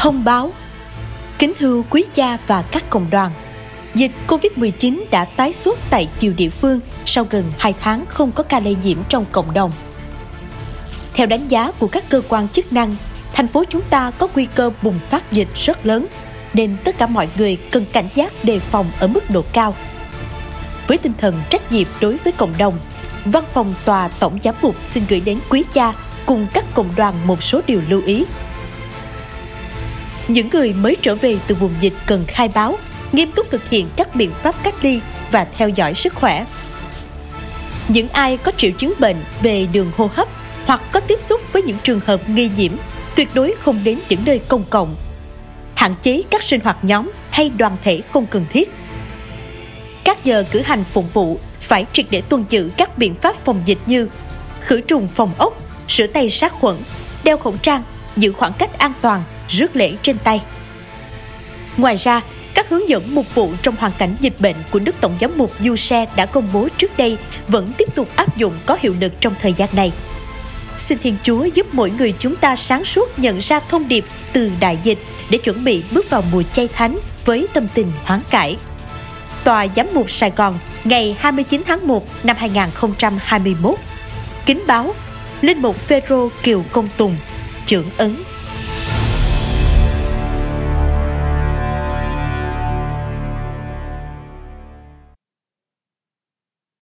Thông báo Kính thưa quý cha và các cộng đoàn Dịch Covid-19 đã tái xuất tại nhiều địa phương sau gần 2 tháng không có ca lây nhiễm trong cộng đồng. Theo đánh giá của các cơ quan chức năng, thành phố chúng ta có nguy cơ bùng phát dịch rất lớn, nên tất cả mọi người cần cảnh giác đề phòng ở mức độ cao. Với tinh thần trách nhiệm đối với cộng đồng, Văn phòng Tòa Tổng Giám mục xin gửi đến quý cha cùng các cộng đoàn một số điều lưu ý. Những người mới trở về từ vùng dịch cần khai báo, nghiêm túc thực hiện các biện pháp cách ly và theo dõi sức khỏe. Những ai có triệu chứng bệnh về đường hô hấp hoặc có tiếp xúc với những trường hợp nghi nhiễm tuyệt đối không đến những nơi công cộng hạn chế các sinh hoạt nhóm hay đoàn thể không cần thiết các giờ cử hành phụng vụ phải triệt để tuân giữ các biện pháp phòng dịch như khử trùng phòng ốc rửa tay sát khuẩn đeo khẩu trang giữ khoảng cách an toàn, rước lễ trên tay ngoài ra, các hướng dẫn mục vụ trong hoàn cảnh dịch bệnh của Đức Tổng giám mục Du Xe đã công bố trước đây vẫn tiếp tục áp dụng có hiệu lực trong thời gian này. Xin Thiên Chúa giúp mỗi người chúng ta sáng suốt nhận ra thông điệp từ đại dịch để chuẩn bị bước vào mùa chay thánh với tâm tình hoán cải. Tòa Giám mục Sài Gòn, ngày 29 tháng 1 năm 2021 Kính báo Linh mục Phêrô Kiều Công Tùng trưởng ấn.